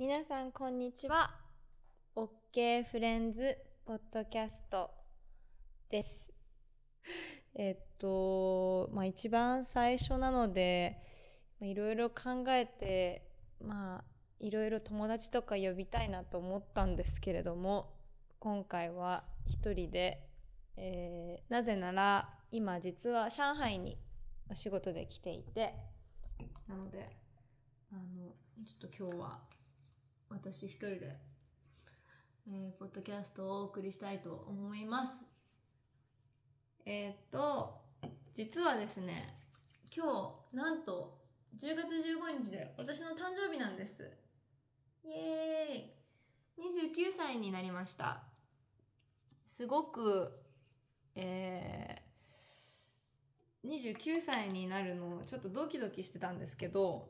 皆さんこんにちは。OK フレンズポッドキャストです。えっとまあ一番最初なのでいろいろ考えてまあいろいろ友達とか呼びたいなと思ったんですけれども今回は一人で、えーなぜなら今実は上海にお仕事で来ていてなのであのちょっと今日は私一人で、えーポッドキャストをお送りしたいと思います。えーっと実はですね今日なんと10月15日で私の誕生日なんです。イエーイ。29歳になりました。すごくえー、29歳になるのちょっとドキドキしてたんですけど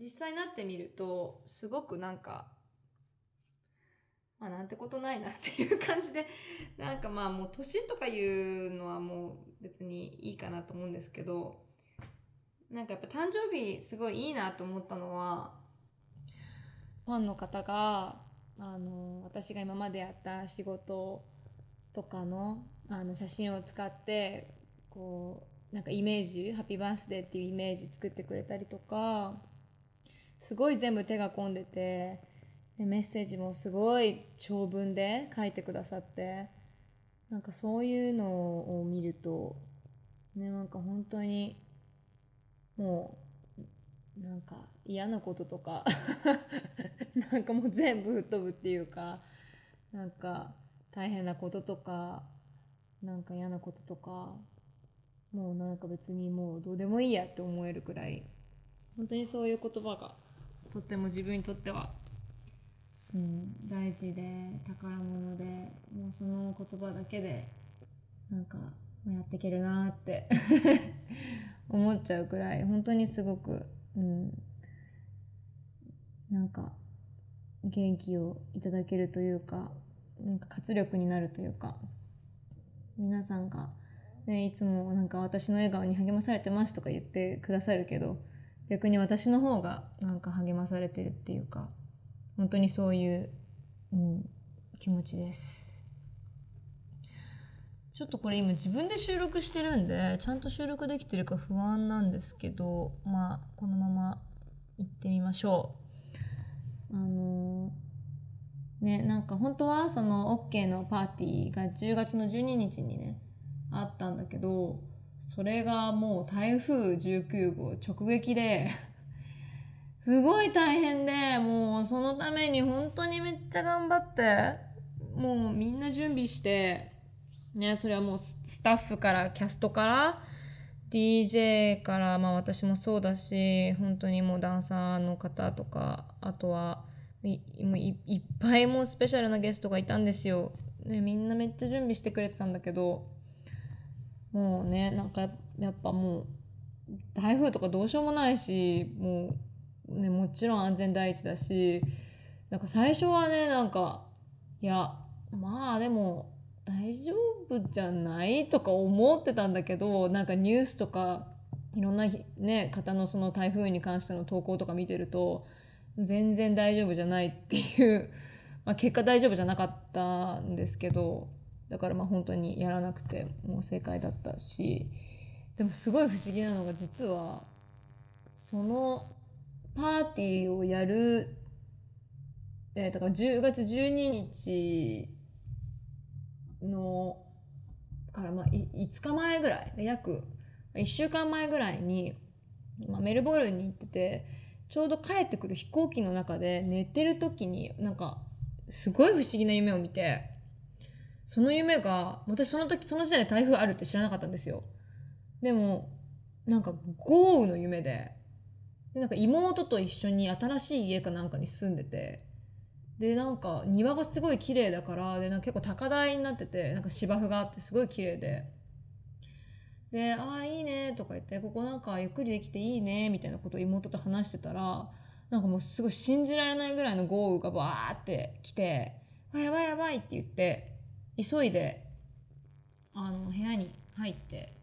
実際になってみるとすごくなんかまあなんてことないなっていう感じで なんかまあもう年とかいうのはもう別にいいかなと思うんですけどなんかやっぱ誕生日すごいいいなと思ったのはファンの方があの私が今までやった仕事とかのあの写真を使ってこうなんかイメージハッピーバースデーっていうイメージ作ってくれたりとかすごい全部手が込んでてでメッセージもすごい長文で書いてくださってなんかそういうのを見るとねなんか本当にもうなんか嫌なこととか なんかもう全部吹っ飛ぶっていうかなんか大変なこととかなんか嫌なこととかもうなんか別にもうどうでもいいやって思えるくらい本当にそういう言葉がとっても自分にとっては、うん、大事で宝物でもうその言葉だけでなんかやっていけるなって。思っちゃうくらい本当にすごく、うん、なんか元気をいただけるというかなんか活力になるというか。皆さんが、ね、いつもなんか私の笑顔に励まされてますとか言ってくださるけど逆に私の方がなんか励まされてるっていうか本当にそういう、うん、気持ちです。ちょっとこれ今自分で収録してるんでちゃんと収録できてるか不安なんですけどまあこのまま行ってみましょう。あのねなんか本当はその OK のパーティーが10月の12日にねあったんだけどそれがもう台風19号直撃で すごい大変でもうそのために本当にめっちゃ頑張ってもうみんな準備してねそれはもうスタッフからキャストから DJ からまあ私もそうだし本当にもうダンサーの方とかあとはいもういいっぱいもうスペシャルなゲストがいたんですよ、ね、みんなめっちゃ準備してくれてたんだけどもうねなんかやっぱもう台風とかどうしようもないしもうねもちろん安全第一だしなんか最初はねなんかいやまあでも大丈夫じゃないとか思ってたんだけどなんかニュースとかいろんな、ね、方のその台風に関しての投稿とか見てると全然大丈夫じゃないっていう、まあ、結果大丈夫じゃなかったんですけどだからまあ本当にやらなくてもう正解だったしでもすごい不思議なのが実はそのパーティーをやる、えーだから10月12日のからまあ5日前ぐらい約1週間前ぐらいに、まあ、メルボルンに行っててちょうど帰ってくる飛行機の中で寝てる時になんかすごい不思議な夢を見てその夢が私その時その時代に台風あるって知らなかったんですよ。でもなんか豪雨の夢ででなんか妹と一緒に新しい家かなんかに住んでてでなんか庭がすごい綺麗だからでなんか結構高台になっててなんか芝生があってすごい綺麗で。で「ああいいね」とか言って「ここなんかゆっくりできていいね」みたいなことを妹と話してたらなんかもうすごい信じられないぐらいの豪雨がバーって来て「あやばいやばい」って言って急いであの部屋に入って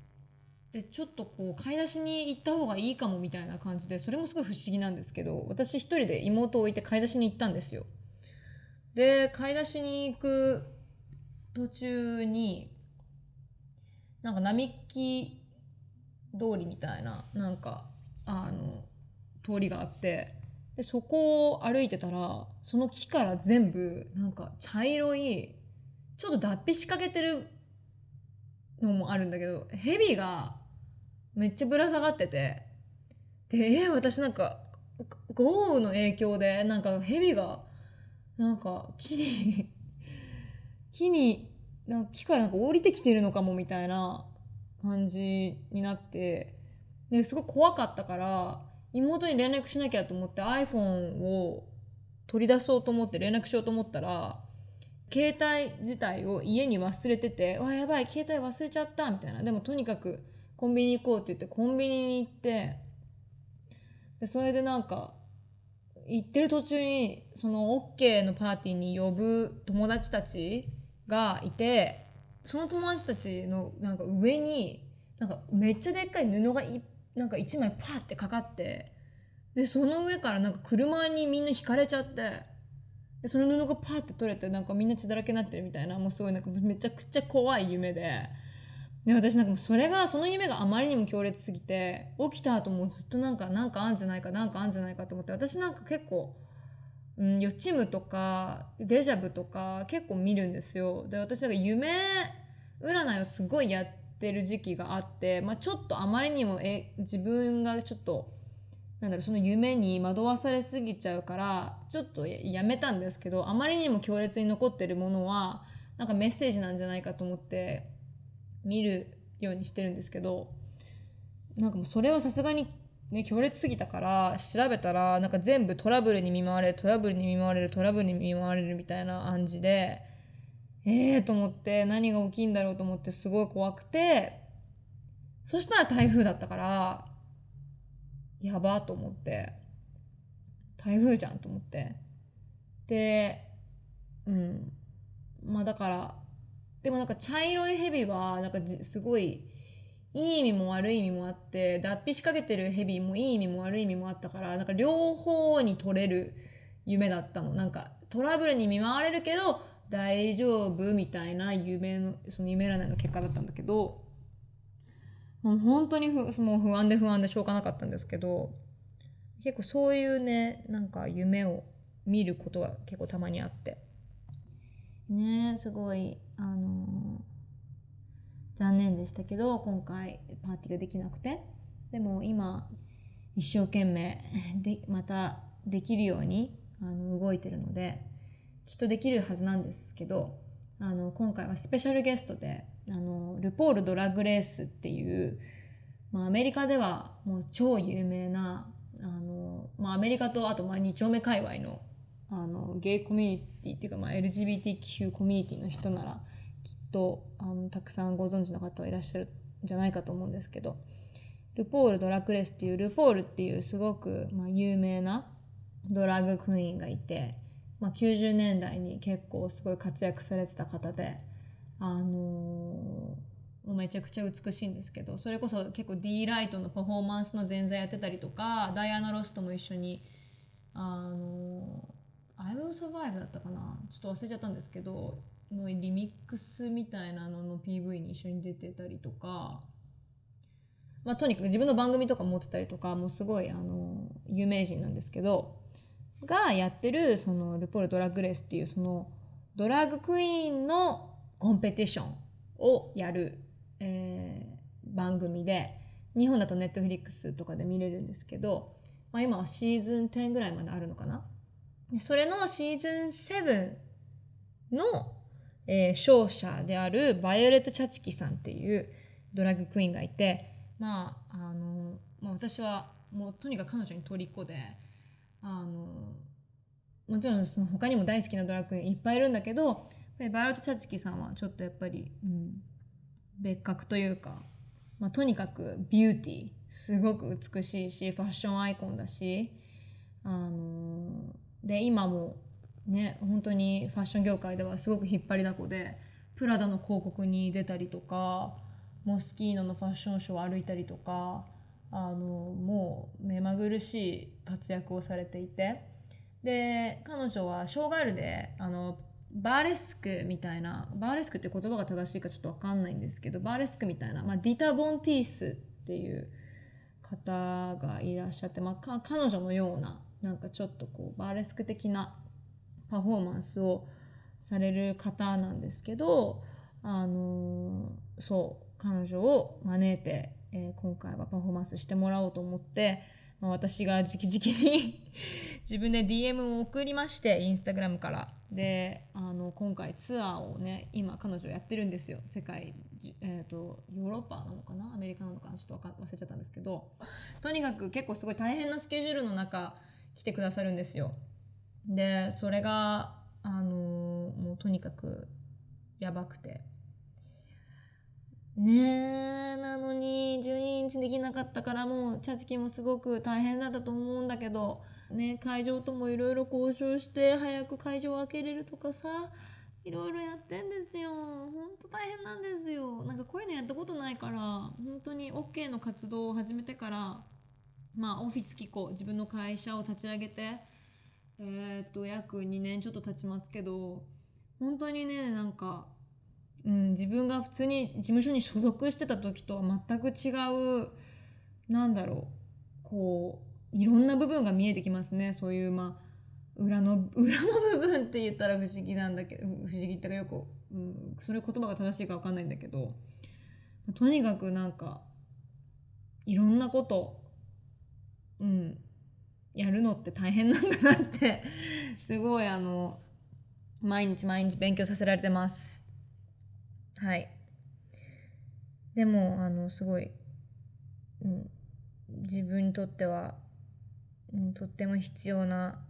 でちょっとこう買い出しに行った方がいいかもみたいな感じでそれもすごい不思議なんですけど私一人で妹を置いて買い出しに行ったんですよ。で買い出しに行く途中になんか並木通りみたいななんかあの通りがあってでそこを歩いてたらその木から全部なんか茶色いちょっと脱皮しかけてるのもあるんだけど蛇がめっちゃぶら下がっててでえー、私なんか豪雨の影響でなんか蛇がなんか木に木になんか木からなんか降りてきてるのかもみたいな感じになってですごい怖かったから妹に連絡しなきゃと思って iPhone を取り出そうと思って連絡しようと思ったら携帯自体を家に忘れてて「わやばい携帯忘れちゃった」みたいな。でもとにかくコンビニ行こうって言ってコンビニに行ってでそれでなんか行ってる途中にその OK のパーティーに呼ぶ友達たちがいてその友達たちのなんか上になんかめっちゃでっかい布がいなんか1枚パーってかかってでその上からなんか車にみんな引かれちゃってでその布がパーって取れてなんかみんな血だらけになってるみたいなもうすごいなんかめちゃくちゃ怖い夢で。で私なんかそれがその夢があまりにも強烈すぎて起きた後もずっとなんかなんかあんじゃないかなんかあんじゃないかと思って私なんか結構、うん、予知夢とかデジャブとか結構見るんですよで私なんか夢占いをすごいやってる時期があって、まあ、ちょっとあまりにもえ自分がちょっとなんだろうその夢に惑わされすぎちゃうからちょっとやめたんですけどあまりにも強烈に残ってるものはなんかメッセージなんじゃないかと思って見るようにしてるんですけどなんかもうそれはさすがにね強烈すぎたから調べたらなんか全部トラブルに見舞われるトラブルに見舞われるトラブルに見舞われるみたいな感じでええー、と思って何が起きんだろうと思ってすごい怖くてそしたら台風だったからやばと思って。台風じゃんと思って。でうん。まあだからでもなんか茶色い蛇はなんかすごいいい意味も悪い意味もあって脱皮しかけてる蛇もいい意味も悪い意味もあったからなんか両方に取れる夢だったの。なんかトラブルに見舞われるけど大丈夫みたいな夢のその夢占いの結果だったんだけどもう本当にふもう不安で不安でしょうがなかったんですけど結構そういうねなんか夢を見ることが結構たまにあって。ねすごいあのー、残念でしたけど今回パーティーができなくて。でも今一生懸命でまたできるようにあの動いてるのできっとできるはずなんですけどあの今回はスペシャルゲストであのルポール・ドラグレースっていう、まあ、アメリカではもう超有名なあの、まあ、アメリカとあとまあ2丁目界隈のあのゲイコミュニティっていうか、まあ、LGBTQ コミュニティの人ならきっとあのたくさんご存知の方はいらっしゃるんじゃないかと思うんですけどルポール・ドラクレースっていうルポールっていうすごく、まあ、有名なドラッグクイーンがいて、まあ、90年代に結構すごい活躍されてた方であのー、もうめちゃくちゃ美しいんですけどそれこそ結構 D ライトのパフォーマンスの前座やってたりとかダイアナ・ロスとも一緒にあの I Will Survive だったかな？ちょっと忘れちゃったんですけどのリミックスみたいなのの PV に一緒に出てたりとか、まあ、とにかく自分の番組とか持ってたりとかもうすごいあの有名人なんですけどがやってるそのルポール・ドラッグレースっていうそのドラッグクイーンのコンペティションをやる、えー、番組で日本だとネットフリックスとかで見れるんですけど、まあ、今はシーズン10ぐらいまであるのかな。それのシーズン7の、えー、勝者であるバイオレット・チャチキさんっていうドラッグクイーンがいて、まああのまあ、私はもうとにかく彼女に虜であのもちろんその他にも大好きなドラッグクイーンいっぱいいるんだけどバイオレット・チャチキさんはちょっとやっぱり、うん、別格というか、まあ、とにかくビューティーすごく美しいしファッションアイコンだしあので今もね本当にファッション業界ではすごく引っ張りだこでプラダの広告に出たりとかモスキーノのファッションショーを歩いたりとかあのもう目まぐるしい活躍をされていてで彼女はショーガールであのバーレスクみたいなバーレスクって言葉が正しいかちょっと分かんないんですけどバーレスクみたいな、まあ、ディタ・ボンティースっていう方がいらっしゃって、まあ、彼女のようななんかちょっとこうバーレスク的なパフォーマンスをされる方なんですけどあのそう彼女を招いて、えー、今回はパフォーマンスしてもらおうと思って、私が直々に 自分で DM を送りましてインスタグラムから。であの今回ツアーをね今彼女やってるんですよ。世界、えーと、ヨーロッパなのかな？アメリカなのかな？ちょっと忘れちゃったんですけど。とにかく結構すごい大変なスケジュールの中来てくださるんですよ。でそれがあのもうとにかくやばくて。ねえなのに12日できなかったからもうチャチキもすごく大変だったと思うんだけどね会場ともいろいろ交渉して早く会場を開けれるとかさいろいろやってんですよ。ほんと大変なんですよ。なんかこういうのやったことないから本当に OK の活動を始めてからまあオフィス機構自分の会社を立ち上げてえー、っと約2年ちょっと経ちますけど本当にねなんかうん、自分が普通に事務所に所属してた時とは全く違うなんだろうこういろんな部分が見えてきますねそういうまあ裏の 裏の部分って言ったら不思議なんだけど不思議ってかよく、うん、それ言葉が正しいか分かんないんだけどとにかくなんかいろんなことうんやるのって大変なんだなってすごいあの毎日毎日勉強させられてます。はい。でもあのすごい、うん、自分にとっては、うん、とっても必要な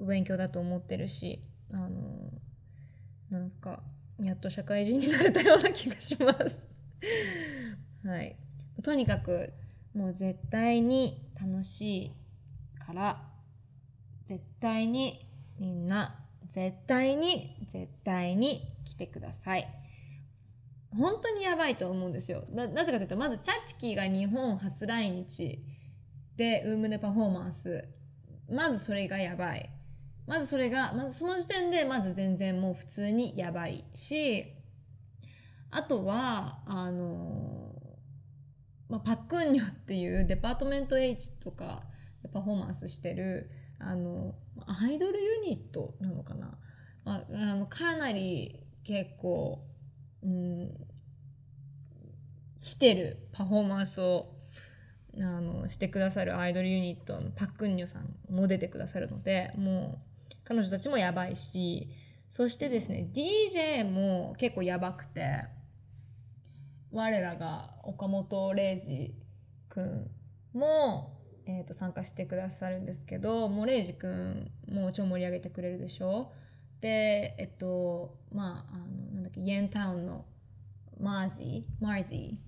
勉強だと思ってるしあのなんかやっと社会人になれたような気がします。はい。とにかくもう絶対に楽しいから絶対にみんな絶対に絶対に来てください。本当にやばいと思うんですよ。なぜかというとまずチャチキが日本初来日でウームでパフォーマンス。まずそれがやばい。まずそれがまずその時点でまず全然もう普通にやばいしあとはあの、まあ、パックンニョっていうデパートメント H とかでパフォーマンスしてるあのアイドルユニットなのかな、まあ、あのかなり結構うん、来てるパフォーマンスをあのしてくださるアイドルユニットのパックンニョさんも出てくださるのでもう彼女たちもやばいしそしてですね DJ も結構やばくて我らが岡本玲二くんも、えー、と参加してくださるんですけどもう玲二くんも超盛り上げてくれるでしょ？でえっとまああのだっけイエンタウンのマージーマージ。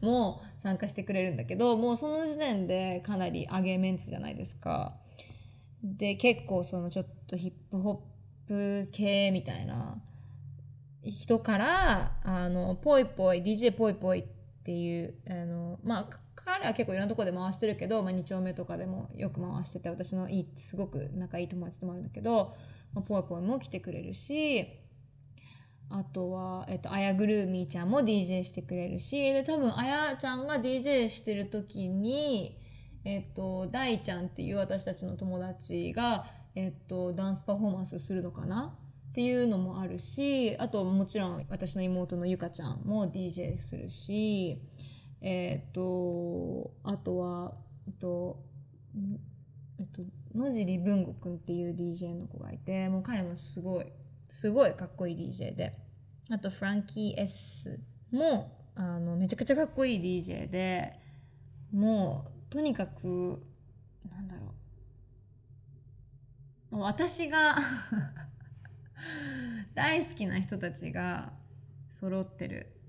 ー も参加してくれるんだけどもうその時点でかなり上げメンツじゃないですか。で結構そのちょっとヒップホップ系みたいな人からあのぽいぽい DJ ぽいぽいっていうあのまあ彼は結構いろんなとこで回してるけど、まあ、2丁目とかでもよく回してて私のいいすごく仲いい友達でもあるんだけど、まあ、ぽいぽいも来てくれるしあとは、えっと、あやぐるみーちゃんも DJ してくれるしで多分あやちゃんが DJ してる時にえっと大ちゃんっていう私たちの友達が、えっと、ダンスパフォーマンスするのかなっていうのもあるしあともちろん私の妹のゆかちゃんも DJ するしえっ、とあとはえっとえっと野尻文吾くんっていう DJ の子がいてもう彼もすごいすごいかっこいい DJ で。あとフランキー S もあのめちゃくちゃかっこいい DJ でもうとにかくなんだろう私が 大好きな人たちが揃ってる。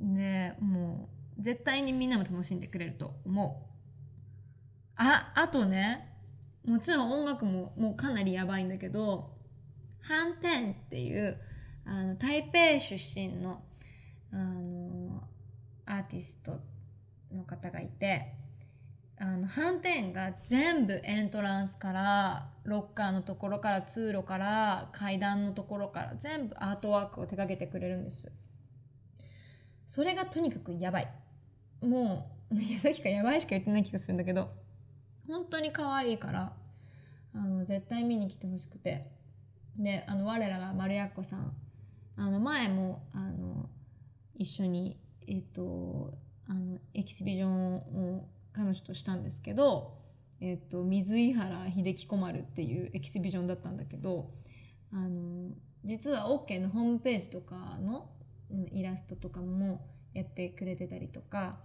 でもう絶対にみんなも楽しんでくれると思う。ああとねもちろん音楽ももうかなりやばいんだけどハンテンっていうあの台北出身のあのアーティストの方がいてあの斑点が全部エントランスからロッカーのところから通路から階段のところから全部アートワークを手掛けてくれるんです。それがとにかくやばい。もうさっきからやばいしか言ってない気がするんだけど本当に可愛いからあの絶対見に来てほしくて。であの我らが丸やっこさんあの前もあの一緒にえっ、とあのエキシビジョンを彼女としたんですけど、えっと、水井原秀樹小丸っていうエキシビジョンだったんだけどあの実は OK のホームページとかのイラストとかもやってくれてたりとか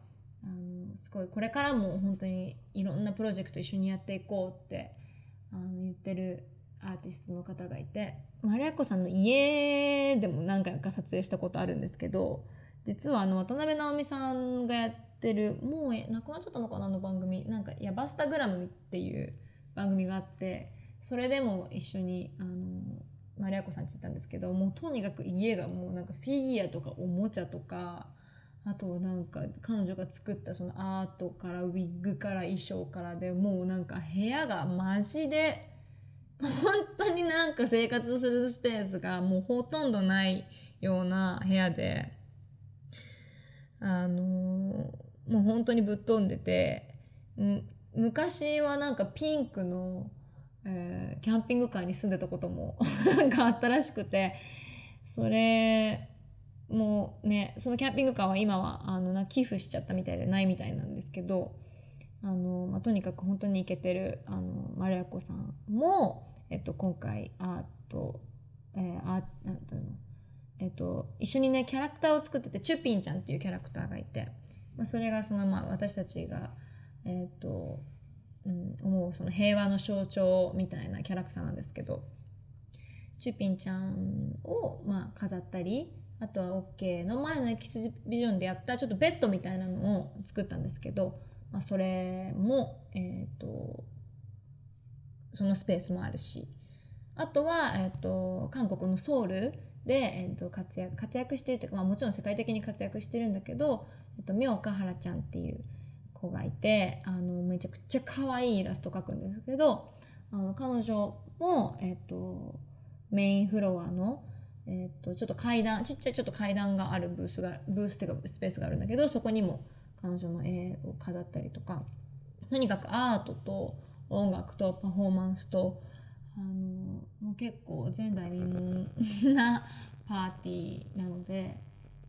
あのすごいこれからも本当にいろんなプロジェクト一緒にやっていこうってあの言ってるアーティストの方がいて丸やこさんの家でも何回か撮影したことあるんですけど実はあの渡辺直美さんがやってるもうなくなっちゃったのかなあの番組。なんか「ヤバスタグラム」っていう番組があってそれでも一緒にあのマリアコさんち行ったんですけどもうとにかく家がもうなんかフィギュアとかおもちゃとかあとなんか彼女が作ったそのアートからウィッグから衣装からでもうなんか部屋がマジで本当になんか生活するスペースがもうほとんどないような部屋であのーもう本当にぶっ飛んでて昔はなんかピンクの、えー、キャンピングカーに住んでたことも があったらしくてそれもうねそのキャンピングカーは今はあのな寄付しちゃったみたいでないみたいなんですけどあの、まあ、とにかく本当にイケてるあの丸やこさんも、えっと、今回アート、えー、あなんていうの？えっと、一緒にねキャラクターを作っててチュピンちゃんっていうキャラクターがいてまあ、それがそのまあ私たちが、えーとうん、思うその平和の象徴みたいなキャラクターなんですけどチュピンちゃんをまあ飾ったりあとは OK の前のエキシビジョンでやったちょっとベッドみたいなのを作ったんですけど、まあ、それも、えーと、そのスペースもあるし。あとは、えーと、韓国のソウルで、えーと、活躍活躍してるというか、まあ、もちろん世界的に活躍してるんだけどえっと、妙岡原ちゃんっていう子がいてあのめちゃくちゃ可愛いイラスト描くんですけどあの彼女も、えっと、メインフロアの、えっと、ちょっと階段ちっちゃいちょっと階段があるブースがブースっていうかスペースがあるんだけどそこにも彼女の絵を飾ったりとかとにかくアートと音楽とパフォーマンスとあのもう結構前代未聞なパーティーなので、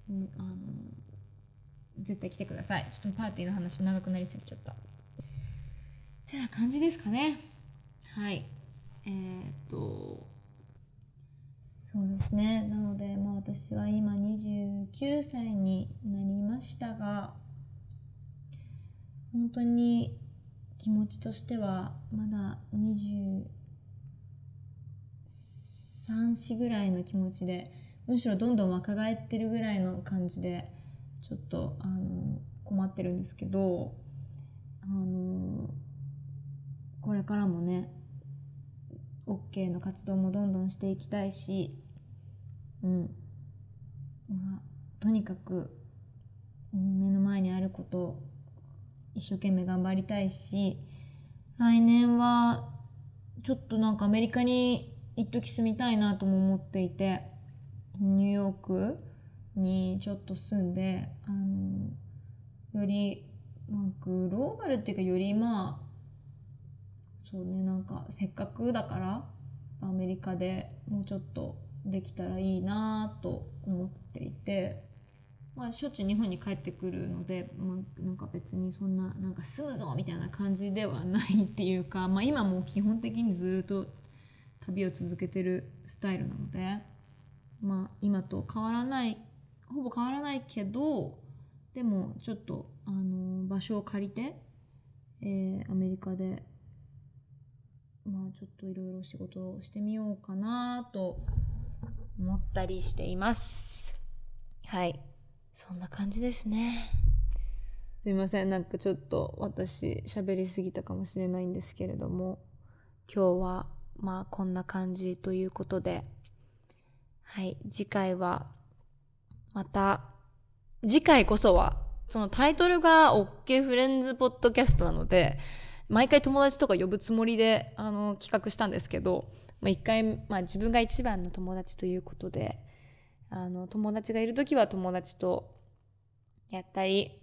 うんあの絶対来てください。ちょっとパーティーの話長くなりすぎちゃった。てな感じですかね。はい。えー、っとそうですね。なので、まあ、私は今29歳になりましたが本当に気持ちとしてはまだ23歳ぐらいの気持ちでむしろどんどん若返ってるぐらいの感じでちょっとあの困ってるんですけどあのこれからもね OK の活動もどんどんしていきたいし、うん。まあ、とにかく、目の前にあること一生懸命頑張りたいし来年はちょっとなんかアメリカに一時住みたいなとも思っていてニューヨークにちょっと住んであのより、まあ、グローバルっていうかよりまあそうねなんかせっかくだからアメリカでもうちょっとできたらいいなと思っていて、まあ、しょっちゅう日本に帰ってくるので、まあ、なんか別にそんななんか住むぞみたいな感じではないっていうか、まあ、今も基本的にずっと旅を続けてるスタイルなので、まあ、今と変わらないほぼ変わらないけどでもちょっとあの場所を借りて、えー、アメリカでまあちょっといろいろ仕事をしてみようかなと思ったりしています。はい。そんな感じですね。すいません。なんかちょっと私喋りすぎたかもしれないんですけれども。今日はまあこんな感じということで。はい。次回はまた次回こそは、そのタイトルが OK フレンズポッドキャストなので、毎回友達とか呼ぶつもりで、あの、企画したんですけど、まあ、一回、まあ自分が一番の友達ということで、あの、友達がいる時は友達とやったり、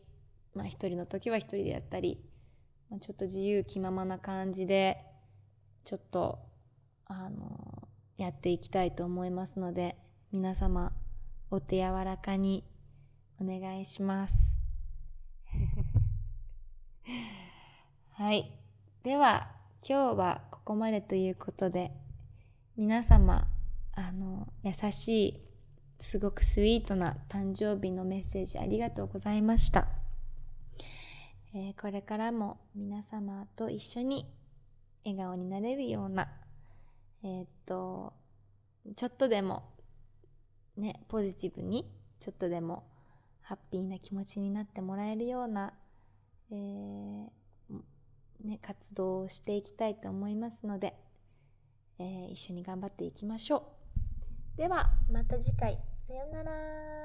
まあ一人の時は一人でやったり、まあ、ちょっと自由気ままな感じで、ちょっと、あの、やっていきたいと思いますので、皆様、お手柔らかにお願いします。はい。では、今日はここまでということで、皆様、あの、優しい、すごくスイートな誕生日のメッセージありがとうございました。えー、これからも皆様と一緒に笑顔になれるような、えー、っと、ちょっとでも、ね、ポジティブに、ちょっとでもハッピーな気持ちになってもらえるような、えー、ね、活動をしていきたいと思いますので、えー、一緒に頑張っていきましょう。では、また次回。さようなら。